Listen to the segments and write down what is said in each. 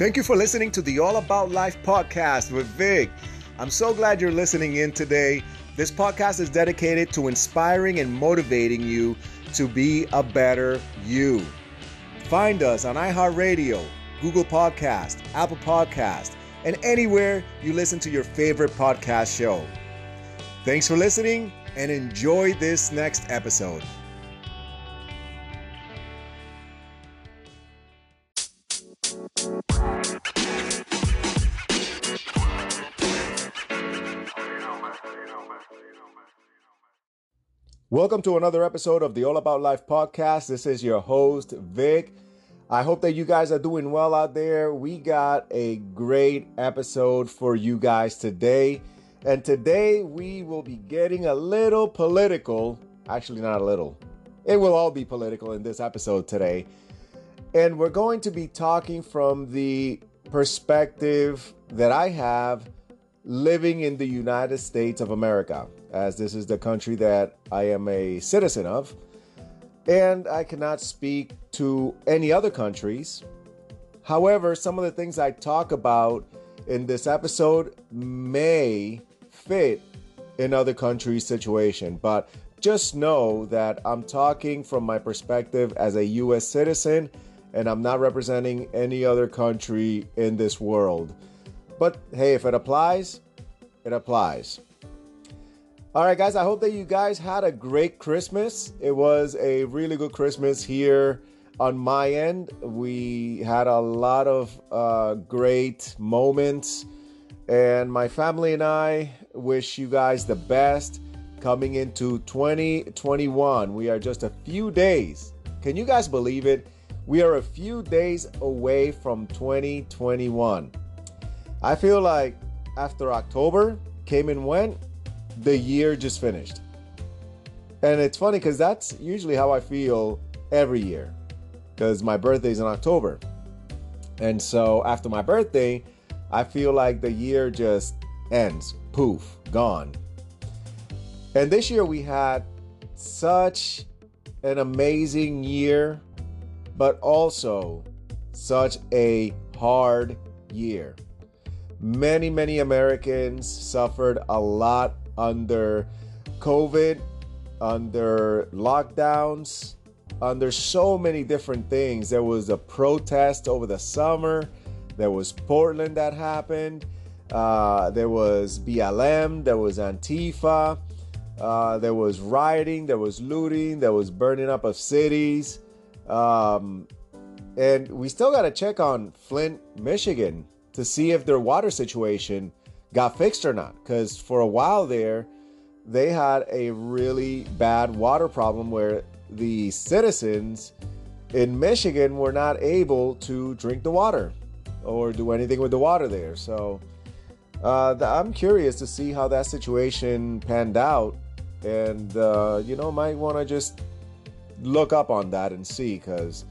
Thank you for listening to the All About Life podcast with Vic. I'm so glad you're listening in today. This podcast is dedicated to inspiring and motivating you to be a better you. Find us on iHeartRadio, Google Podcast, Apple Podcast, and anywhere you listen to your favorite podcast show. Thanks for listening and enjoy this next episode. Welcome to another episode of the All About Life podcast. This is your host, Vic. I hope that you guys are doing well out there. We got a great episode for you guys today. And today we will be getting a little political. Actually, not a little. It will all be political in this episode today. And we're going to be talking from the perspective that I have living in the United States of America, as this is the country that I am a citizen of. And I cannot speak to any other countries. However, some of the things I talk about in this episode may fit in other countries' situation, but just know that I'm talking from my perspective as a US citizen and I'm not representing any other country in this world. But hey, if it applies, it applies. All right, guys, I hope that you guys had a great Christmas. It was a really good Christmas here on my end. We had a lot of uh, great moments, and my family and I wish you guys the best coming into 2021. We are just a few days. Can you guys believe it? We are a few days away from 2021. I feel like after October came and went, the year just finished. And it's funny because that's usually how I feel every year because my birthday is in October. And so after my birthday, I feel like the year just ends, poof, gone. And this year we had such an amazing year, but also such a hard year. Many, many Americans suffered a lot under COVID, under lockdowns, under so many different things. There was a protest over the summer, there was Portland that happened, uh, there was BLM, there was Antifa, uh, there was rioting, there was looting, there was burning up of cities. Um, and we still got to check on Flint, Michigan to see if their water situation got fixed or not. Because for a while there, they had a really bad water problem where the citizens in Michigan were not able to drink the water or do anything with the water there. So uh, I'm curious to see how that situation panned out. And, uh, you know, might want to just look up on that and see because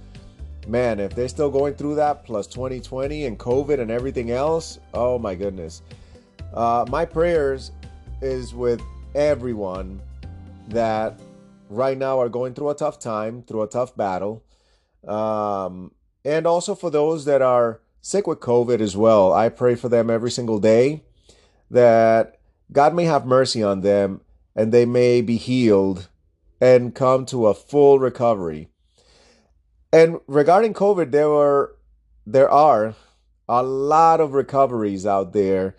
man, if they're still going through that, plus 2020 and COVID and everything else, oh my goodness. Uh, my prayers is with everyone that right now are going through a tough time, through a tough battle. Um, and also for those that are sick with COVID as well. I pray for them every single day that God may have mercy on them and they may be healed and come to a full recovery. And regarding COVID, there were there are a lot of recoveries out there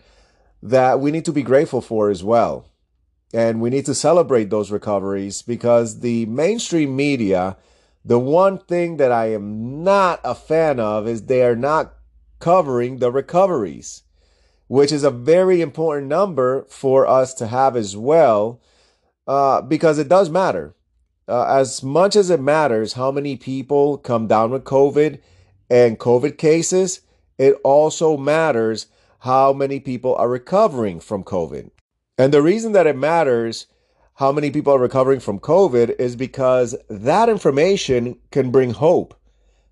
that we need to be grateful for as well. And we need to celebrate those recoveries because the mainstream media, the one thing that I am not a fan of is they are not covering the recoveries, which is a very important number for us to have as well, uh, because it does matter uh, as much as it matters how many people come down with COVID and COVID cases, it also matters how many people are recovering from COVID. And the reason that it matters how many people are recovering from COVID is because that information can bring hope.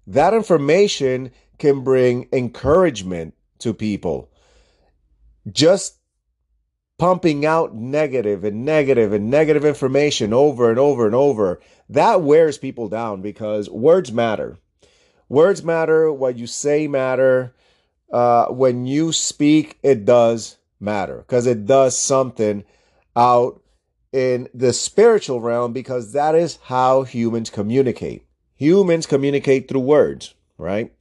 That information can bring encouragement to people. Just pumping out negative and negative and negative information over and over and over, that wears people down because words matter. Words matter, what you say matter. uh, when you speak, it does matter because it does something out in the spiritual realm because that is how humans communicate. Humans communicate through words, right?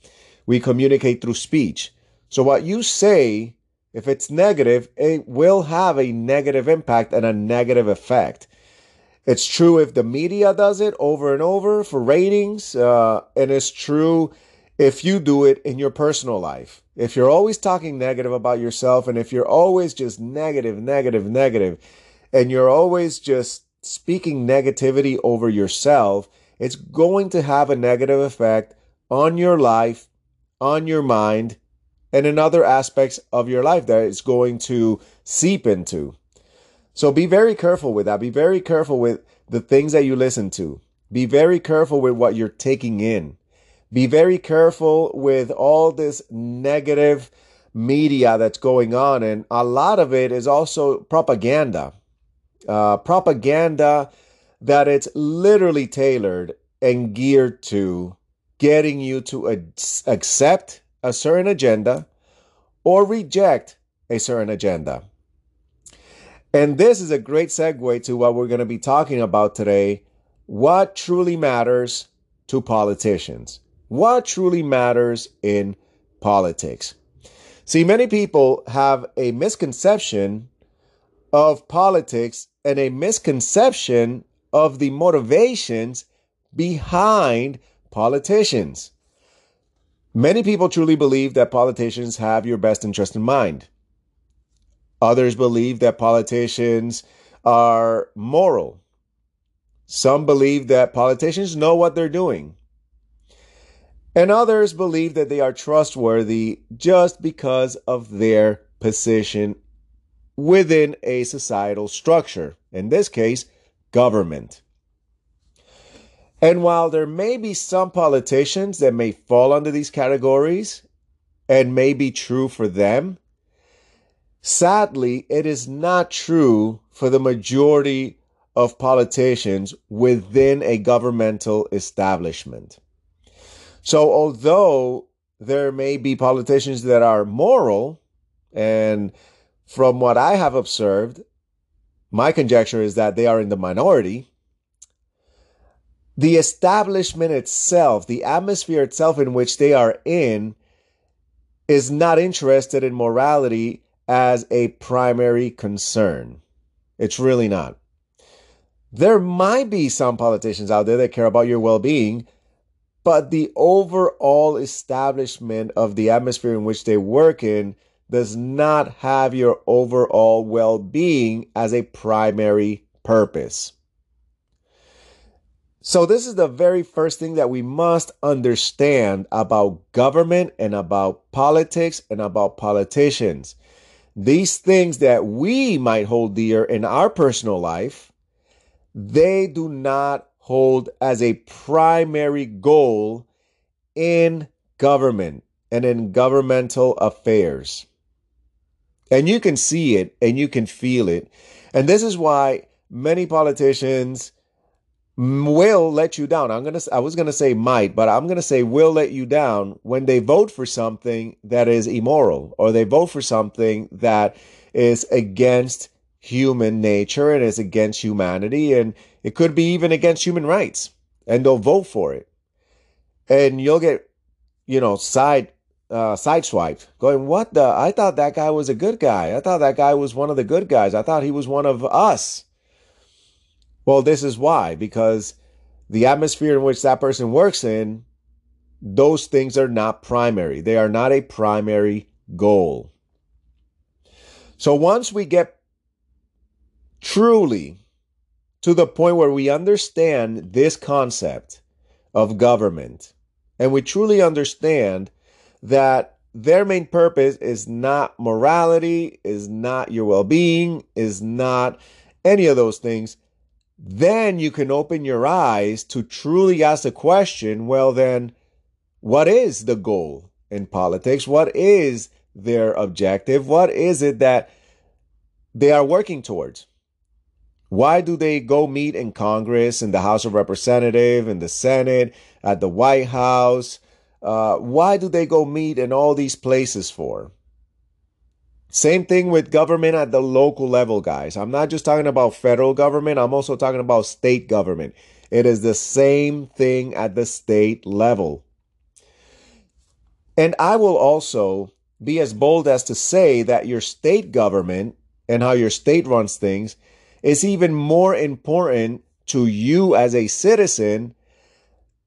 We communicate through speech. So what you say, if it's negative, it will have a negative impact and a negative effect. It's true if the media does it over and over for ratings, uh, and it's true if you do it in your personal life. If you're always talking negative about yourself, and if you're always just negative, negative, negative, and you're always just speaking negativity over yourself, it's going to have a negative effect on your life, on your mind, and in other aspects of your life that it's going to seep into. So be very careful with that. Be very careful with the things that you listen to. Be very careful with what you're taking in. Be very careful with all this negative media that's going on. And a lot of it is also propaganda. Uh, propaganda that it's literally tailored and geared to getting you to accept a certain agenda or reject a certain agenda. And this is a great segue to what we're going to be talking about today. What truly matters to politicians? What truly matters in politics? See, many people have a misconception of politics and a misconception of the motivations behind politicians. Many people truly believe that politicians have your best interest in mind. Others believe that politicians are moral. Some believe that politicians know what they're doing. And others believe that they are trustworthy just because of their position within a societal structure, in this case, government. And while there may be some politicians that may fall under these categories and may be true for them, Sadly, it is not true for the majority of politicians within a governmental establishment. So, although there may be politicians that are moral, and from what I have observed, my conjecture is that they are in the minority. The establishment itself, the atmosphere itself in which they are in, is not interested in morality as a primary concern. It's really not. There might be some politicians out there that care about your well being, but the overall establishment of the atmosphere in which they work in does not have your overall well being as a primary purpose. So, this is the very first thing that we must understand about government and about politics and about politicians these things that we might hold dear in our personal life, they do not hold as a primary goal in government and in governmental affairs. And you can see it and you can feel it. And this is why many politicians will let you down. I'm to I was to say might, but I'm to say will let you down when they vote for something that is immoral or they vote for something that is against human nature and is against humanity and it could be even against human rights and they'll vote for it. And you'll get you know side uh sideswiped going what the I thought that guy was a good guy. I thought that guy was one of the good guys. I thought he was one of us well, this is why, because the atmosphere in which that person works in, those things are not primary. They are not a primary goal. So once we get truly to the point where we understand this concept of government and we truly understand that their main purpose is not morality, is not your well being, is not any of those things then you can open your eyes to truly ask the question well, then, what is the goal in politics? What is their objective? What is it that they are working towards? Why do they go meet in Congress, in the House of Representatives, in the Senate, at the White House, Uh, why do they go meet in all these places for? Same thing with government at the local level, guys. I'm not just talking about federal government, I'm also talking about state government. It is the same thing at the state level. And I will also be as bold as to say that your state government and how your state runs things is even more important to you as a citizen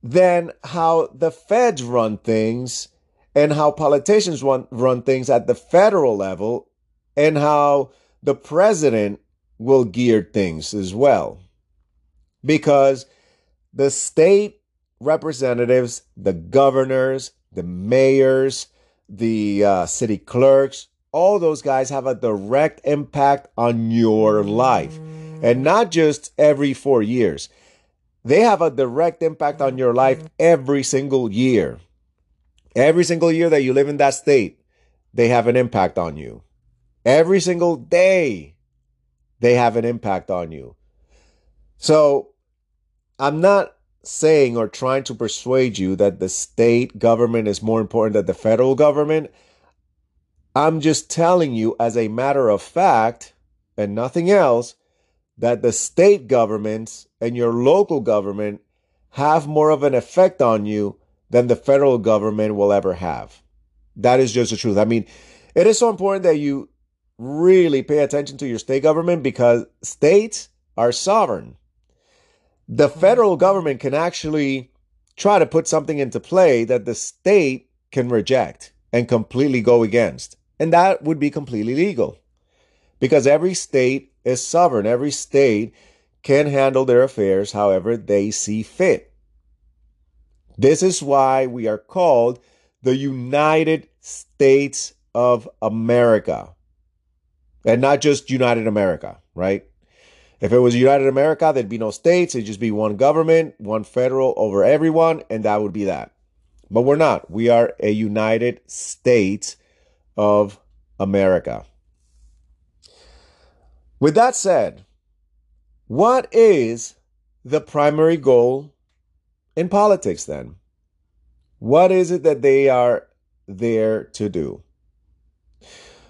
than how the feds run things and how politicians run, run things at the federal level and how the president will gear things as well. Because the state representatives, the governors, the mayors, the uh, city clerks, all those guys have a direct impact on your life. And not just every four years, they have a direct impact on your life every single year. Every single year that you live in that state, they have an impact on you. Every single day, they have an impact on you. So I'm not saying or trying to persuade you that the state government is more important than the federal government. I'm just telling you, as a matter of fact, and nothing else, that the state governments and your local government have more of an effect on you than the federal government will ever have. That is just the truth. I mean, it is so important that you really pay attention to your state government because states are sovereign the mm-hmm. federal government can actually try to put something into play that the state can reject and completely go against. And that would be completely legal because every state is sovereign. Every state can handle their affairs however they see fit. This is why we are called the United States of America and not just United America, right? If it was United America, there'd be no states. It'd just be one government, one federal over everyone, and that would be that. But we're not. We are a United States of America. With that said, what is the primary goal in politics then? What is it that they are there to do?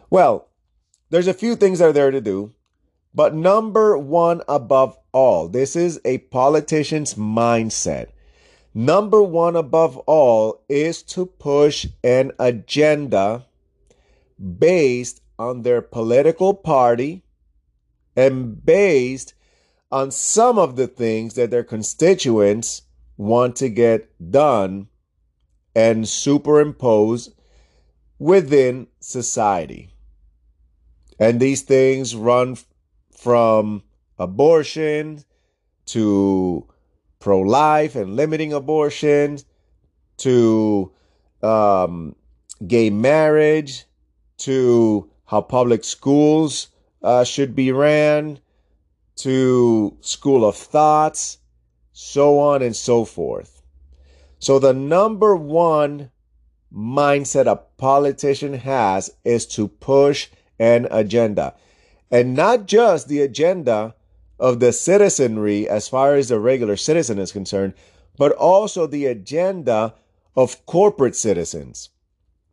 Well, there's a few things they're there to do. But number one above all, this is a politician's mindset. Number one above all is to push an agenda based on their political party and based on some of the things that their constituents want to get done and superimpose within society. And these things run from abortion to pro life and limiting abortion to um, gay marriage to how public schools uh, should be ran to school of thoughts, so on and so forth. So, the number one mindset a politician has is to push an agenda and not just the agenda of the citizenry as far as the regular citizen is concerned, but also the agenda of corporate citizens,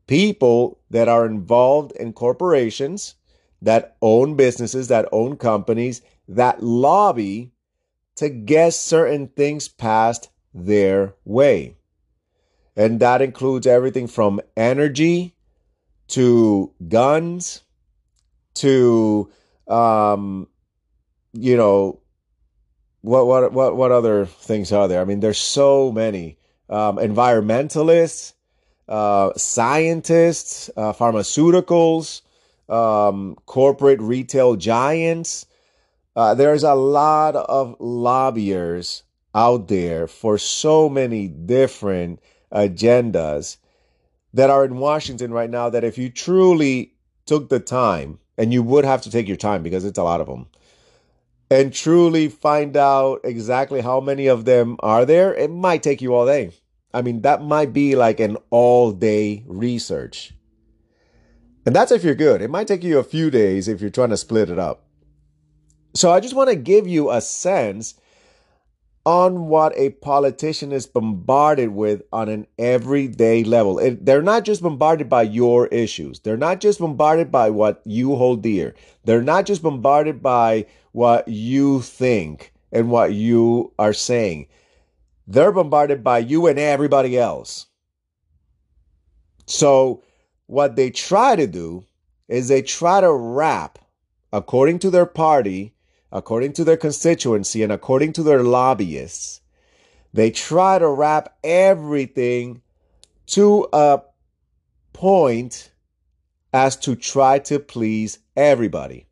people that are involved in corporations, that own businesses, that own companies, that lobby to get certain things passed their way. And that includes everything from energy to guns to um, you know, what what what what other things are there? I mean, there's so many um, environmentalists, uh, scientists, uh, pharmaceuticals, um, corporate retail giants. Uh, there's a lot of lobbyers out there for so many different agendas that are in Washington right now. That if you truly took the time and you would have to take your time because it's a lot of them and truly find out exactly how many of them are there it might take you all day. I mean that might be like an all day research. And that's if you're good. It might take you a few days if you're trying to split it up so i just want to give you a sense on what a politician is bombarded with on an everyday level. It, they're not just bombarded by your issues. They're not just bombarded by what you hold dear. They're not just bombarded by what you think and what you are saying. They're bombarded by you and everybody else. So, what they try to do is they try to wrap, according to their party, according to their constituency and according to their lobbyists, they try to wrap everything to a point as to try to please everybody.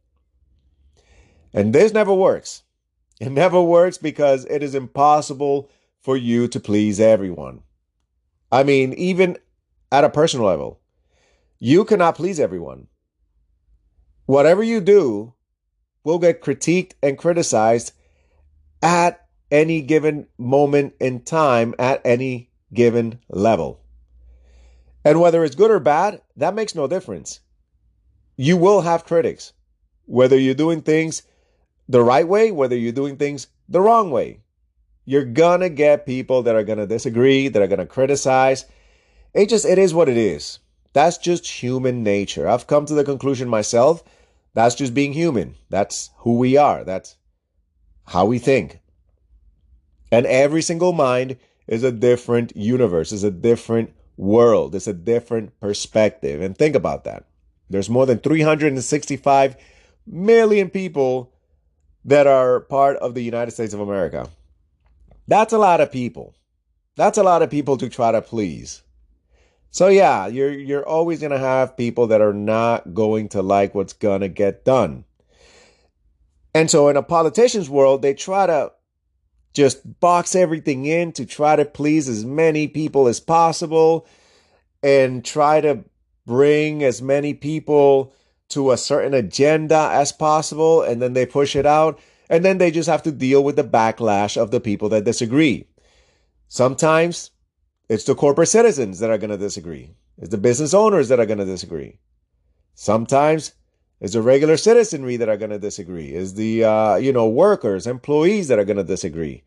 And this never works. It never works because it is impossible for you to please everyone. I mean, even at a personal level, you cannot please everyone. Whatever you do, will get critiqued and criticized at any given moment in time, at any given level. And whether it's good or bad, that makes no difference. You will have critics, whether you're doing things the right way, whether you're doing things the wrong way. You're gonna get people that are gonna disagree, that are gonna criticize. It just, it is what it is. That's just human nature. I've come to the conclusion myself that's just being human. That's who we are. That's how we think. And every single mind is a different universe, is a different world, is a different perspective. And think about that. There's more than 365 million people that are part of the United States of America. That's a lot of people. That's a lot of people to try to please. So yeah, you're you're always going to have people that are not going to like what's going to get done. And so in a politician's world, they try to just box everything in to try to please as many people as possible and try to bring as many people to a certain agenda as possible and then they push it out and then they just have to deal with the backlash of the people that disagree. Sometimes it's the corporate citizens that are going to disagree. It's the business owners that are going to disagree. Sometimes it's the regular citizenry that are going to disagree. It's the uh, you know workers, employees that are going to disagree.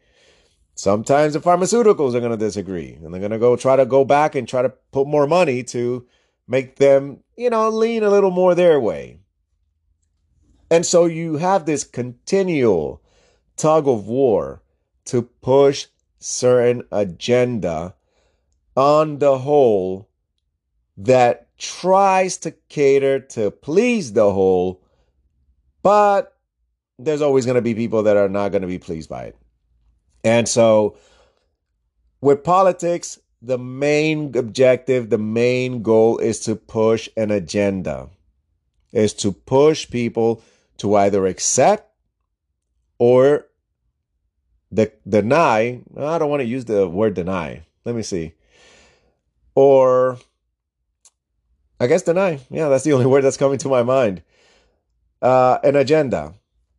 Sometimes the pharmaceuticals are going to disagree, and they're going to go try to go back and try to put more money to make them you know lean a little more their way. And so you have this continual tug of war to push certain agenda on the whole that tries to cater to please the whole, but there's always going to be people that are not going to be pleased by it. And so with politics, the main objective, the main goal is to push an agenda, is to push people to either accept or de- deny. I don't want to use the word deny. Let me see or I guess deny. Yeah, that's the only word that's coming to my mind. Uh, an agenda.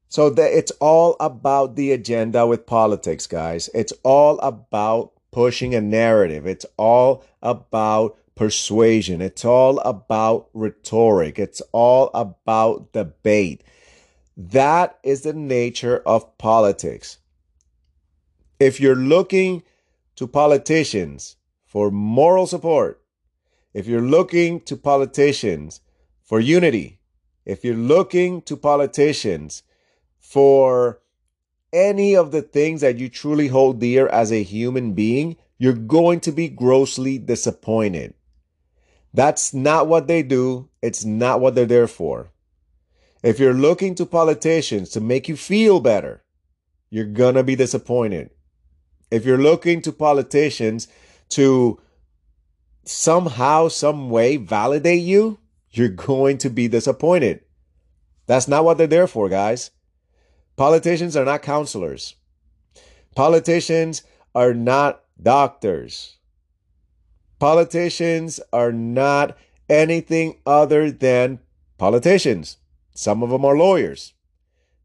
So the, it's all about the agenda with politics, guys. It's all about pushing a narrative. It's all about persuasion. It's all about rhetoric. It's all about debate. That is the nature of politics. If you're looking to politicians for moral support, if you're looking to politicians for unity, if you're looking to politicians for any of the things that you truly hold dear as a human being, you're going to be grossly disappointed. That's not what they do. It's not what they're there for. If you're looking to politicians to make you feel better, you're going to be disappointed. If you're looking to politicians to somehow, some way validate you, you're going to be disappointed. That's not what they're there for, guys. Politicians are not counselors. Politicians are not doctors. Politicians are not anything other than politicians. Some of them are lawyers.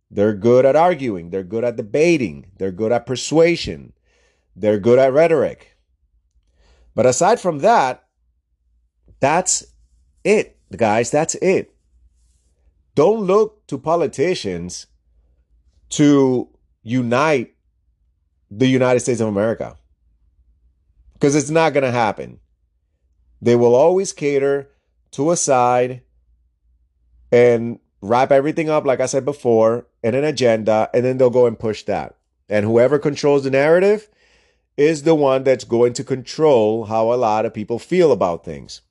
They're good at arguing. They're good at debating. They're good at persuasion. They're good at rhetoric. But aside from that, that's it, guys. That's it. Don't look to politicians to unite the United States of America. Because it's not going to happen. They will always cater to a side and wrap everything up, like I said before, in an agenda, and then they'll go and push that. And whoever controls the narrative is the one that's going to control how a lot of people feel about things.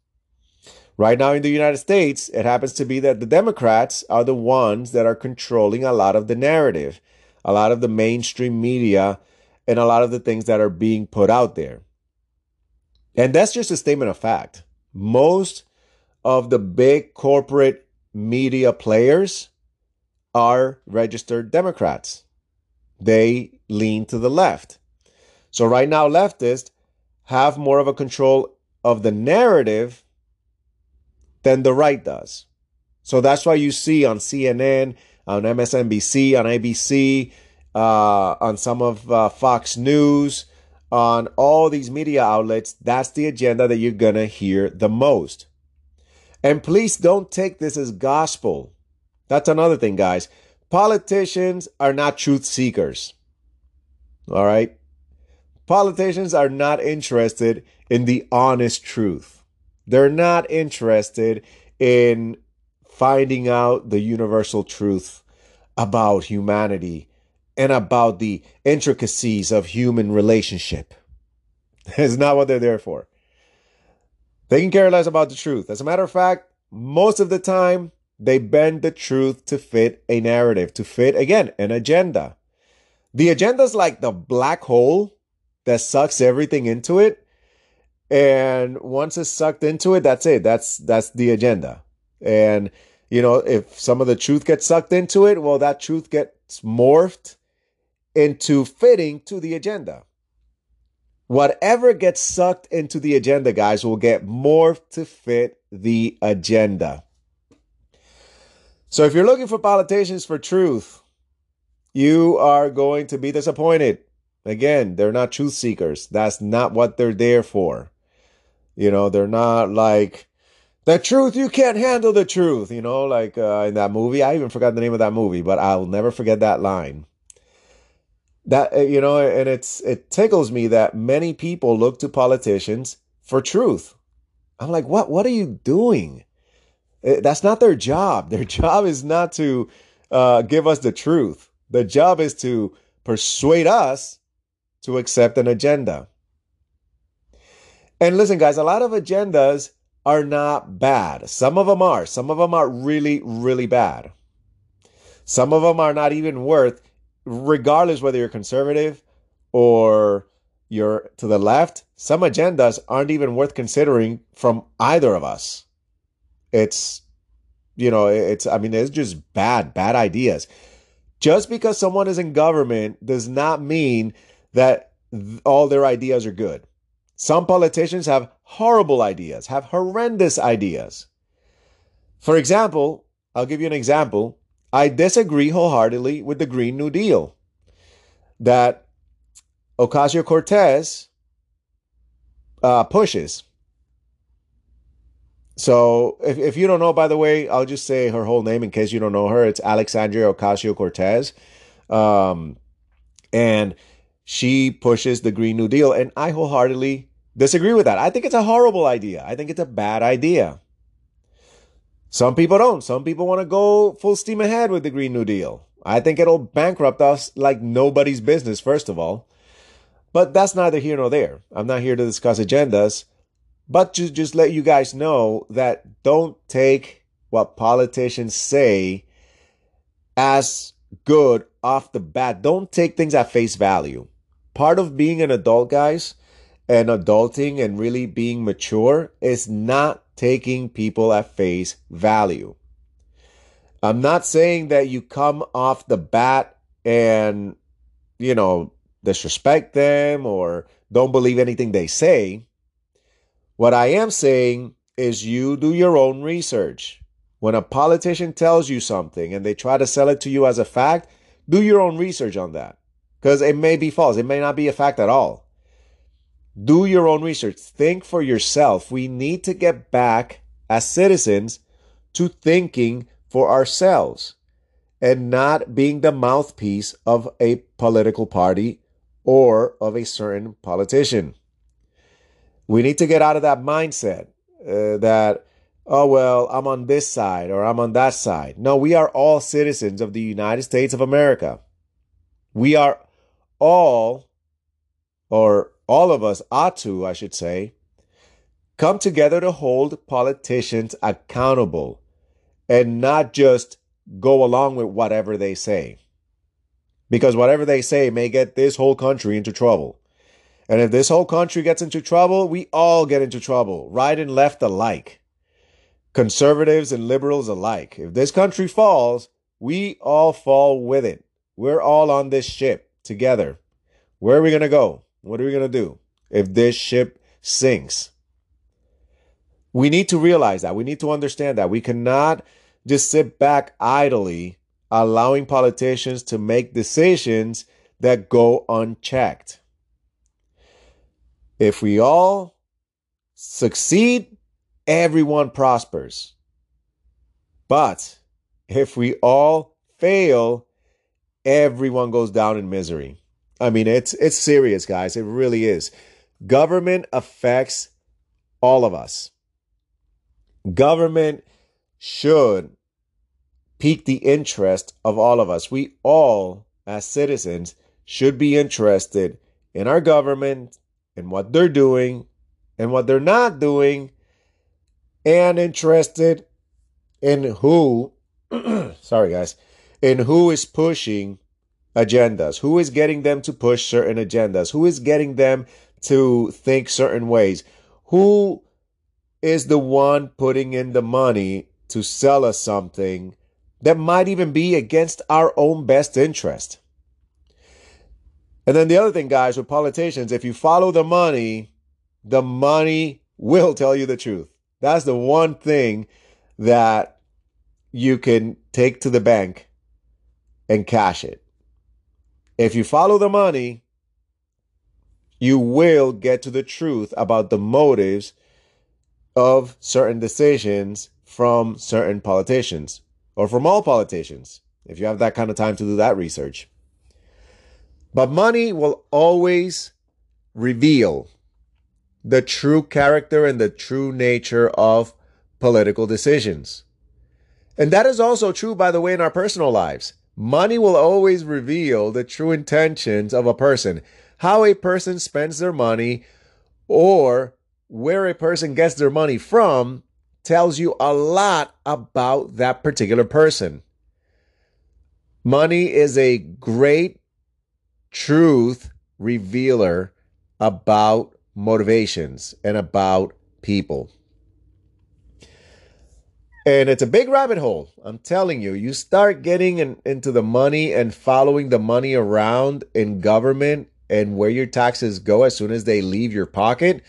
Right now in the United States, it happens to be that the Democrats are the ones that are controlling a lot of the narrative, a lot of the mainstream media, and a lot of the things that are being put out there. And that's just a statement of fact. Most of the big corporate media players are registered Democrats. They lean to the left. So right now, leftists have more of a control of the narrative than the right does. So that's why you see on CNN, on MSNBC, on ABC, uh, on some of uh, Fox News, on all these media outlets, that's the agenda that you're going to hear the most. And please don't take this as gospel. That's another thing, guys. Politicians are not truth seekers. All right? Politicians are not interested in the honest truth. They're not interested in finding out the universal truth about humanity and about the intricacies of human relationship. It's not what they're there for. They can care less about the truth. As a matter of fact, most of the time, they bend the truth to fit a narrative, to fit, again, an agenda. The agenda is like the black hole that sucks everything into it. And once it's sucked into it, that's it. That's that's the agenda. And you know, if some of the truth gets sucked into it, well, that truth gets morphed into fitting to the agenda. Whatever gets sucked into the agenda, guys, will get morphed to fit the agenda. So if you're looking for politicians for truth, you are going to be disappointed. Again, they're not truth seekers. That's not what they're there for. You know, they're not like the truth. You can't handle the truth. You know, like uh, in that movie. I even forgot the name of that movie, but I'll never forget that line that uh, you know and it's it tickles me that many people look to politicians for truth i'm like what what are you doing uh, that's not their job their job is not to uh, give us the truth the job is to persuade us to accept an agenda and listen guys a lot of agendas are not bad some of them are some of them are really really bad some of them are not even worth regardless whether you're conservative or you're to the left, some agendas aren't even worth considering from either of us. It's, you know, it's, I mean, it's just bad, bad ideas. Just because someone is in government does not mean that all their ideas are good. Some politicians have horrible ideas, have horrendous ideas. For example, I'll give you an example. I disagree wholeheartedly with the Green New Deal that Ocasio Cortez uh, pushes. So, if, if you don't know, by the way, I'll just say her whole name in case you don't know her. It's Alexandria Ocasio Cortez. Um, and she pushes the Green New Deal. And I wholeheartedly disagree with that. I think it's a horrible idea. I think it's a bad idea. Some people don't. Some people want to go full steam ahead with the Green New Deal. I think it'll bankrupt us like nobody's business, first of all. But that's neither here nor there. I'm not here to discuss agendas, but to just let you guys know that don't take what politicians say as good off the bat. Don't take things at face value. Part of being an adult, guys, and adulting and really being mature is not taking people at face value. I'm not saying that you come off the bat and, you know, disrespect them or don't believe anything they say. What I am saying is you do your own research. When a politician tells you something and they try to sell it to you as a fact, do your own research on that because it may be false. It may not be a fact at all. Do your own research. Think for yourself. We need to get back as citizens to thinking for ourselves and not being the mouthpiece of a political party or of a certain politician. We need to get out of that mindset uh, that, oh, well, I'm on this side or I'm on that side. No, we are all citizens of the United States of America. We are all, or all of us ought to, I should say, come together to hold politicians accountable and not just go along with whatever they say. Because whatever they say may get this whole country into trouble. And if this whole country gets into trouble, we all get into trouble, right and left alike, conservatives and liberals alike. If this country falls, we all fall with it. We're all on this ship together. Where are we going to go? What are we going to do if this ship sinks? We need to realize that. We need to understand that. We cannot just sit back idly allowing politicians to make decisions that go unchecked. If we all succeed, everyone prospers. But if we all fail, everyone goes down in misery. I mean, it's it's serious, guys. It really is. Government affects all of us. Government should pique the interest of all of us. We all, as citizens, should be interested in our government and what they're doing and what they're not doing, and interested in who, sorry guys, in who is pushing agendas, who is getting them to push certain agendas, who is getting them to think certain ways, who is the one putting in the money to sell us something that might even be against our own best interest. And then the other thing, guys, with politicians, if you follow the money, the money will tell you the truth. That's the one thing that you can take to the bank and cash it. If you follow the money, you will get to the truth about the motives of certain decisions from certain politicians or from all politicians, if you have that kind of time to do that research. But money will always reveal the true character and the true nature of political decisions. And that is also true, by the way, in our personal lives. Money will always reveal the true intentions of a person, how a person spends their money, or where a person gets their money from tells you a lot about that particular person. Money is a great truth revealer about motivations and about people. And it's a big rabbit hole. I'm telling you, you start getting in, into the money and following the money around in government and where your taxes go as soon as they leave your pocket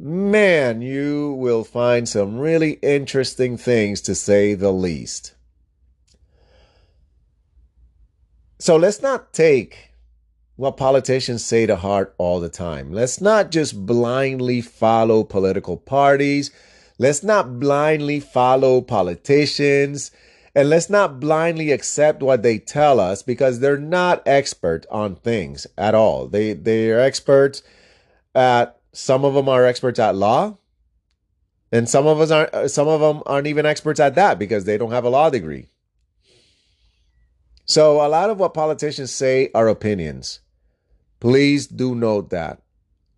man, you will find some really interesting things to say the least. So let's not take what politicians say to heart all the time. Let's not just blindly follow political parties. Let's not blindly follow politicians. And let's not blindly accept what they tell us because they're not expert on things at all. They they are experts at some of them are experts at law, and some of us aren't. Some of them aren't even experts at that because they don't have a law degree. So a lot of what politicians say are opinions. Please do note that.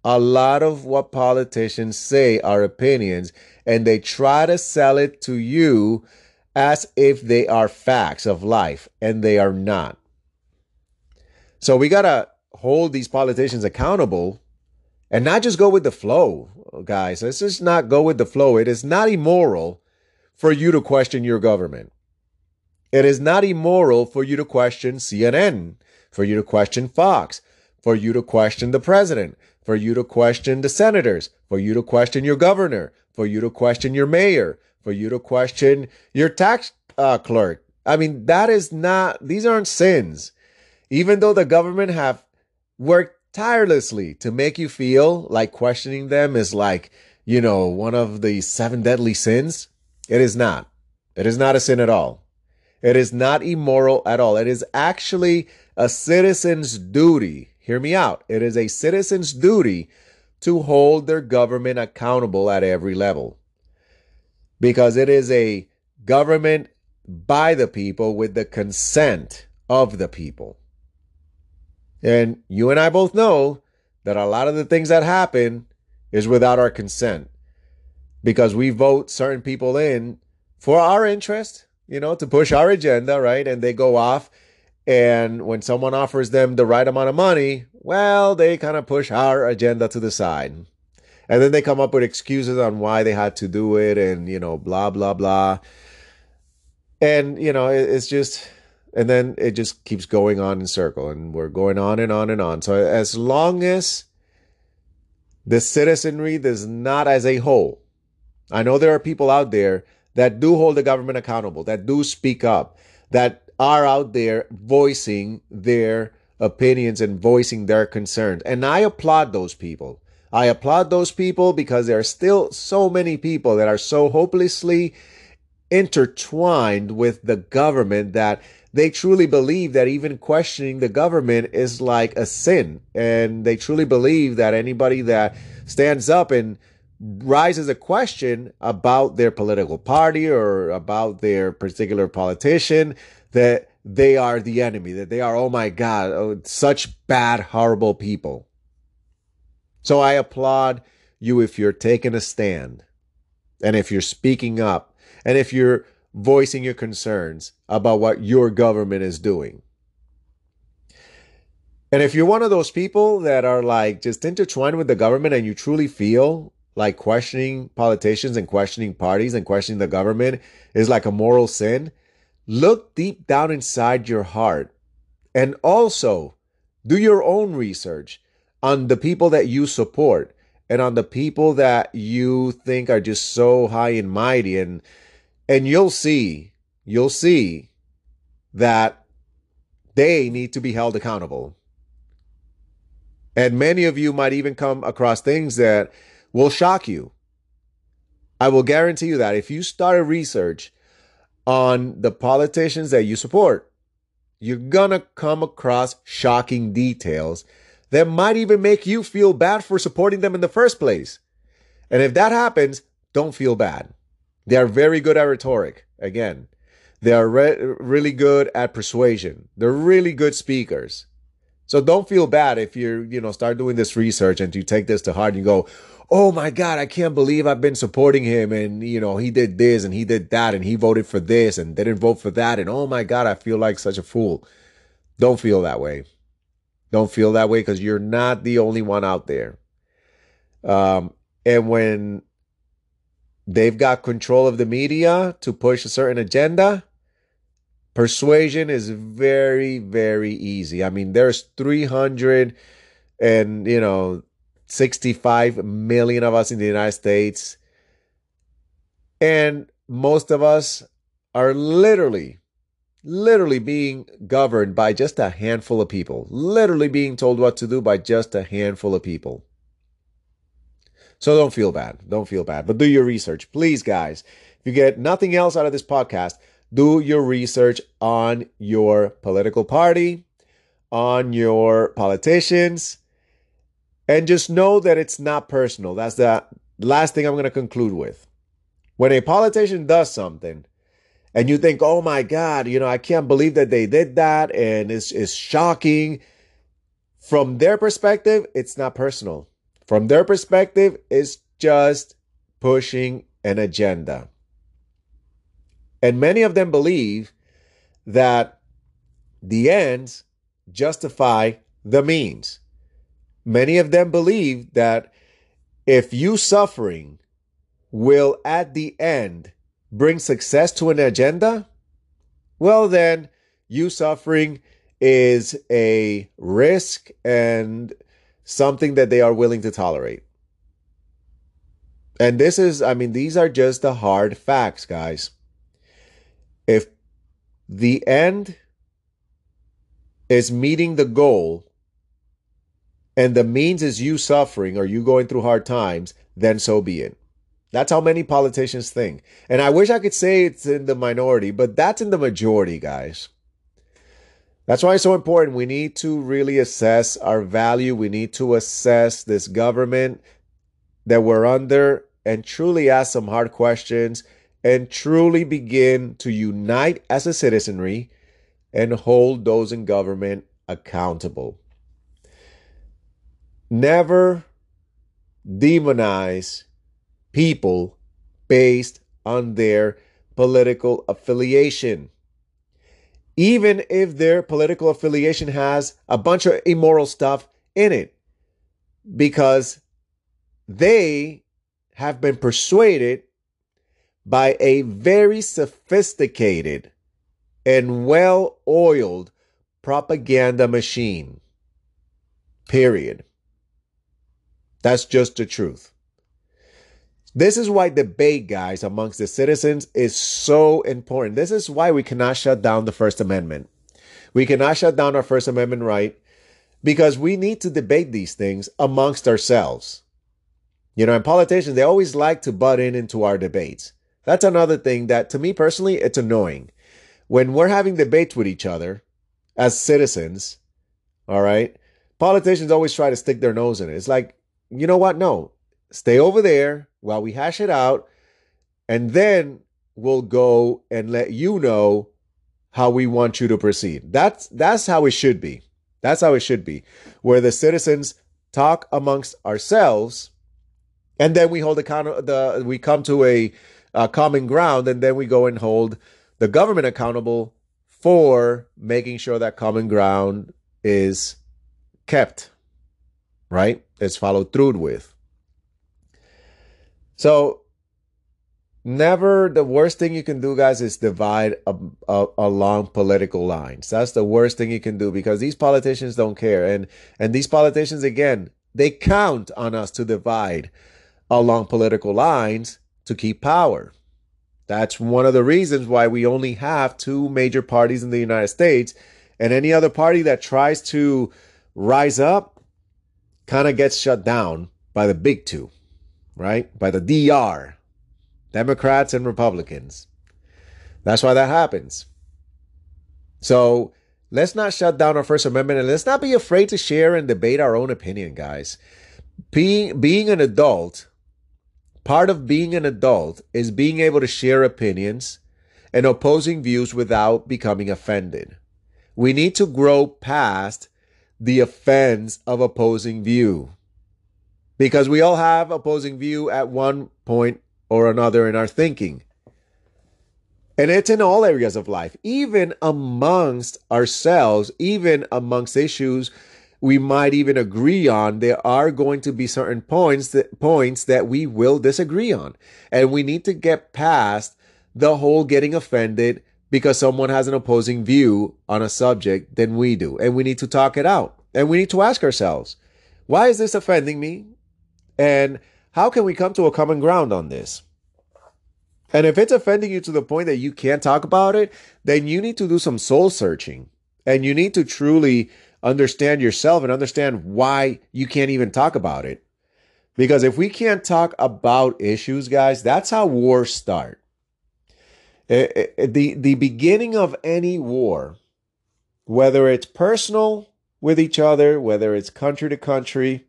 A lot of what politicians say are opinions, and they try to sell it to you as if they are facts of life, and they are not. So we got to hold these politicians accountable and not just go with the flow, guys. Let's just not go with the flow. It is not immoral for you to question your government. It is not immoral for you to question CNN, for you to question Fox, for you to question the president, for you to question the senators, for you to question your governor, for you to question your mayor, for you to question your tax uh, clerk. I mean, that is not, these aren't sins. Even though the government have worked tirelessly to make you feel like questioning them is like, you know, one of the seven deadly sins. It is not. It is not a sin at all. It is not immoral at all. It is actually a citizen's duty. Hear me out. It is a citizen's duty to hold their government accountable at every level because it is a government by the people with the consent of the people. And you and I both know that a lot of the things that happen is without our consent because we vote certain people in for our interest, you know, to push our agenda, right? And they go off. And when someone offers them the right amount of money, well, they kind of push our agenda to the side. And then they come up with excuses on why they had to do it and, you know, blah, blah, blah. And, you know, it's just, and then it just keeps going on in circle and we're going on and on and on. So as long as the citizenry does not as a whole, I know there are people out there that do hold the government accountable, that do speak up, that are out there voicing their opinions and voicing their concerns. And I applaud those people. I applaud those people because there are still so many people that are so hopelessly intertwined with the government that they truly believe that even questioning the government is like a sin. And they truly believe that anybody that stands up and raises a question about their political party or about their particular politician that they are the enemy, that they are, oh my God, oh, such bad, horrible people. So I applaud you if you're taking a stand and if you're speaking up and if you're voicing your concerns about what your government is doing. And if you're one of those people that are like just intertwined with the government and you truly feel like questioning politicians and questioning parties and questioning the government is like a moral sin, look deep down inside your heart and also do your own research on the people that you support and on the people that you think are just so high and mighty and and you'll see you'll see that they need to be held accountable and many of you might even come across things that will shock you. I will guarantee you that if you start a research on the politicians that you support, you're gonna come across shocking details that might even make you feel bad for supporting them in the first place. And if that happens, don't feel bad. They are very good at rhetoric. Again, they are re- really good at persuasion. They're really good speakers. So don't feel bad if you you know start doing this research and you take this to heart and you go, oh my God, I can't believe I've been supporting him. And, you know, he did this and he did that and he voted for this and didn't vote for that. And oh my God, I feel like such a fool. Don't feel that way. Don't feel that way because you're not the only one out there. Um, and when they've got control of the media to push a certain agenda, persuasion is very, very easy. I mean, there's 300 and, you know, 65 million of us in the United States. And most of us are literally, literally being governed by just a handful of people, literally being told what to do by just a handful of people. So don't feel bad. Don't feel bad, but do your research. Please, guys, if you get nothing else out of this podcast, do your research on your political party, on your politicians, and just know that it's not personal. That's the last thing I'm going to conclude with. When a politician does something and you think, oh my God, you know, I can't believe that they did that and it's, it's shocking. From their perspective, it's not personal. From their perspective, it's just pushing an agenda. And many of them believe that the ends justify the means. Many of them believe that if you suffering will at the end bring success to an agenda, well, then you suffering is a risk and something that they are willing to tolerate. And this is, I mean, these are just the hard facts, guys. If the end is meeting the goal and the means is you suffering or you going through hard times, then so be it. That's how many politicians think. And I wish I could say it's in the minority, but that's in the majority, guys. That's why it's so important. We need to really assess our value. We need to assess this government that we're under and truly ask some hard questions and truly begin to unite as a citizenry and hold those in government accountable. Never demonize people based on their political affiliation. Even if their political affiliation has a bunch of immoral stuff in it, because they have been persuaded by a very sophisticated and well oiled propaganda machine. Period. That's just the truth. This is why debate, guys, amongst the citizens is so important. This is why we cannot shut down the First Amendment. We cannot shut down our First Amendment right because we need to debate these things amongst ourselves. You know, and politicians, they always like to butt in into our debates. That's another thing that, to me personally, it's annoying. When we're having debates with each other as citizens, all right, politicians always try to stick their nose in it. It's like, you know what? No, stay over there while we hash it out, and then we'll go and let you know how we want you to proceed. That's that's how it should be. That's how it should be. Where the citizens talk amongst ourselves, and then we hold account. The we come to a, a common ground, and then we go and hold the government accountable for making sure that common ground is kept, right? It's followed through with. So never the worst thing you can do guys is divide a, a, along political lines. That's the worst thing you can do because these politicians don't care. And and these politicians again they count on us to divide along political lines to keep power. That's one of the reasons why we only have two major parties in the united states and any other party that tries to rise up kind of gets shut down by the big two right? By the DR, Democrats and Republicans. That's why that happens. So let's not shut down our First Amendment and let's not be afraid to share and debate our own opinion, guys. Being, being an adult, part of being an adult is being able to share opinions and opposing views without becoming offended. We need to grow past the offense of opposing view because we all have opposing view at one point or another in our thinking. And it's in all areas of life, even amongst ourselves, even amongst issues we might even agree on. There are going to be certain points that points that we will disagree on. And we need to get past the whole getting offended because someone has an opposing view on a subject than we do. And we need to talk it out. And we need to ask ourselves, why is this offending me? And how can we come to a common ground on this? And if it's offending you to the point that you can't talk about it, then you need to do some soul searching and you need to truly understand yourself and understand why you can't even talk about it. Because if we can't talk about issues, guys, that's how wars start. Eh, eh, the, the beginning of any war, whether it's personal with each other, whether it's country to country,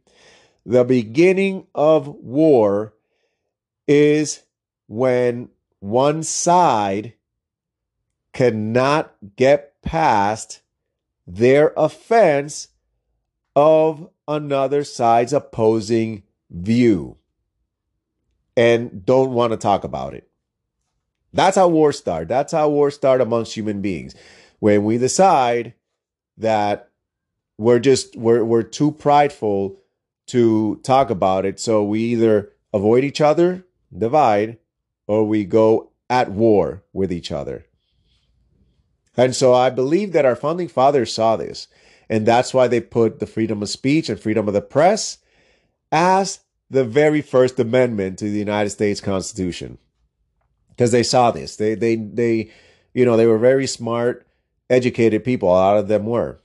the beginning of war is when one side cannot get past their offense of another side's opposing view and don't want to talk about it. That's how wars start. That's how wars start amongst human beings. When we decide that we're just we're we're too prideful to talk about it. So we either avoid each other, divide, or we go at war with each other. And so I believe that our founding fathers saw this. And that's why they put the freedom of speech and freedom of the press as the very first amendment to the United States Constitution. Because they saw this. They they they you know, they were very smart, educated people, a lot of them were.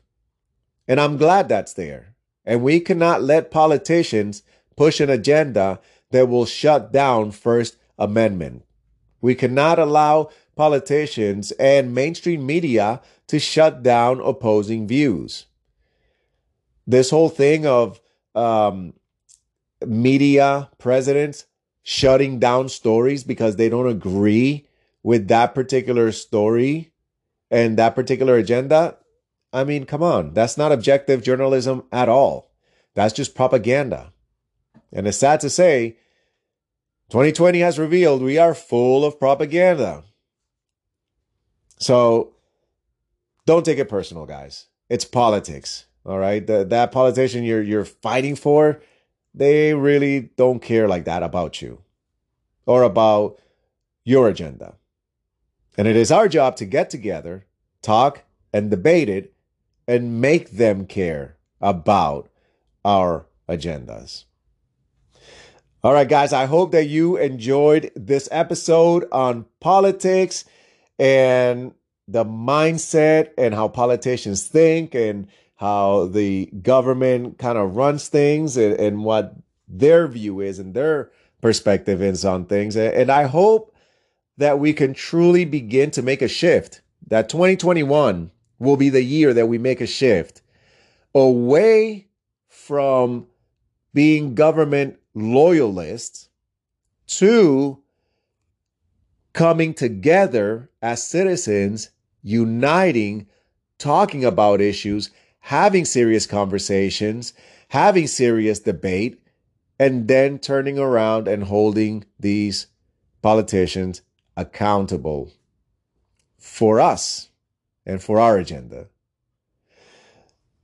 And I'm glad that's there. And we cannot let politicians push an agenda that will shut down First Amendment. We cannot allow politicians and mainstream media to shut down opposing views. This whole thing of um, media presidents shutting down stories because they don't agree with that particular story and that particular agenda. I mean, come on, that's not objective journalism at all. That's just propaganda. And it's sad to say, 2020 has revealed we are full of propaganda. So don't take it personal, guys. It's politics. All right. The, that politician you're you're fighting for, they really don't care like that about you or about your agenda. And it is our job to get together, talk, and debate it and make them care about our agendas. All right, guys, I hope that you enjoyed this episode on politics and the mindset and how politicians think and how the government kind of runs things and, and what their view is and their perspective is on things. And I hope that we can truly begin to make a shift, that 2021 will be the year that we make a shift away from being government loyalists to coming together as citizens, uniting, talking about issues, having serious conversations, having serious debate, and then turning around and holding these politicians accountable for us and for our agenda.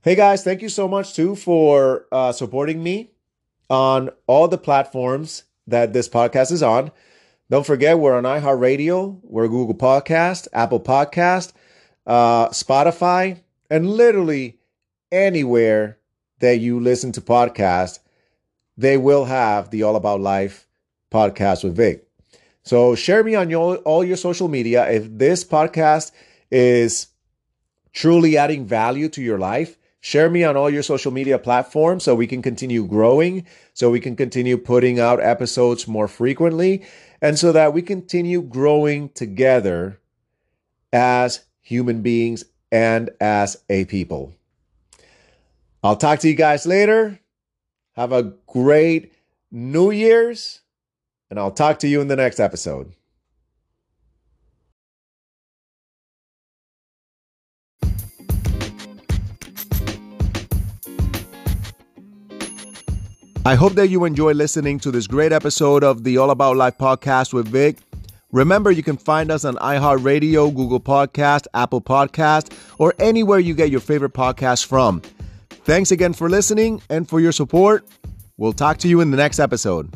Hey guys, thank you so much too for uh, supporting me on all the platforms that this podcast is on. Don't forget, we're on iHeartRadio, we're Google Podcast, Apple Podcast, uh, Spotify, and literally anywhere that you listen to podcasts, they will have the All About Life podcast with Vic. So share me on your, all your social media. If this podcast is truly adding value to your life, Share me on all your social media platforms so we can continue growing, so we can continue putting out episodes more frequently, and so that we continue growing together as human beings and as a people. I'll talk to you guys later. Have a great New Year's, and I'll talk to you in the next episode. I hope that you enjoy listening to this great episode of the All About Life podcast with Vic. Remember, you can find us on iHeartRadio, Google Podcast, Apple Podcast, or anywhere you get your favorite podcast from. Thanks again for listening and for your support. We'll talk to you in the next episode.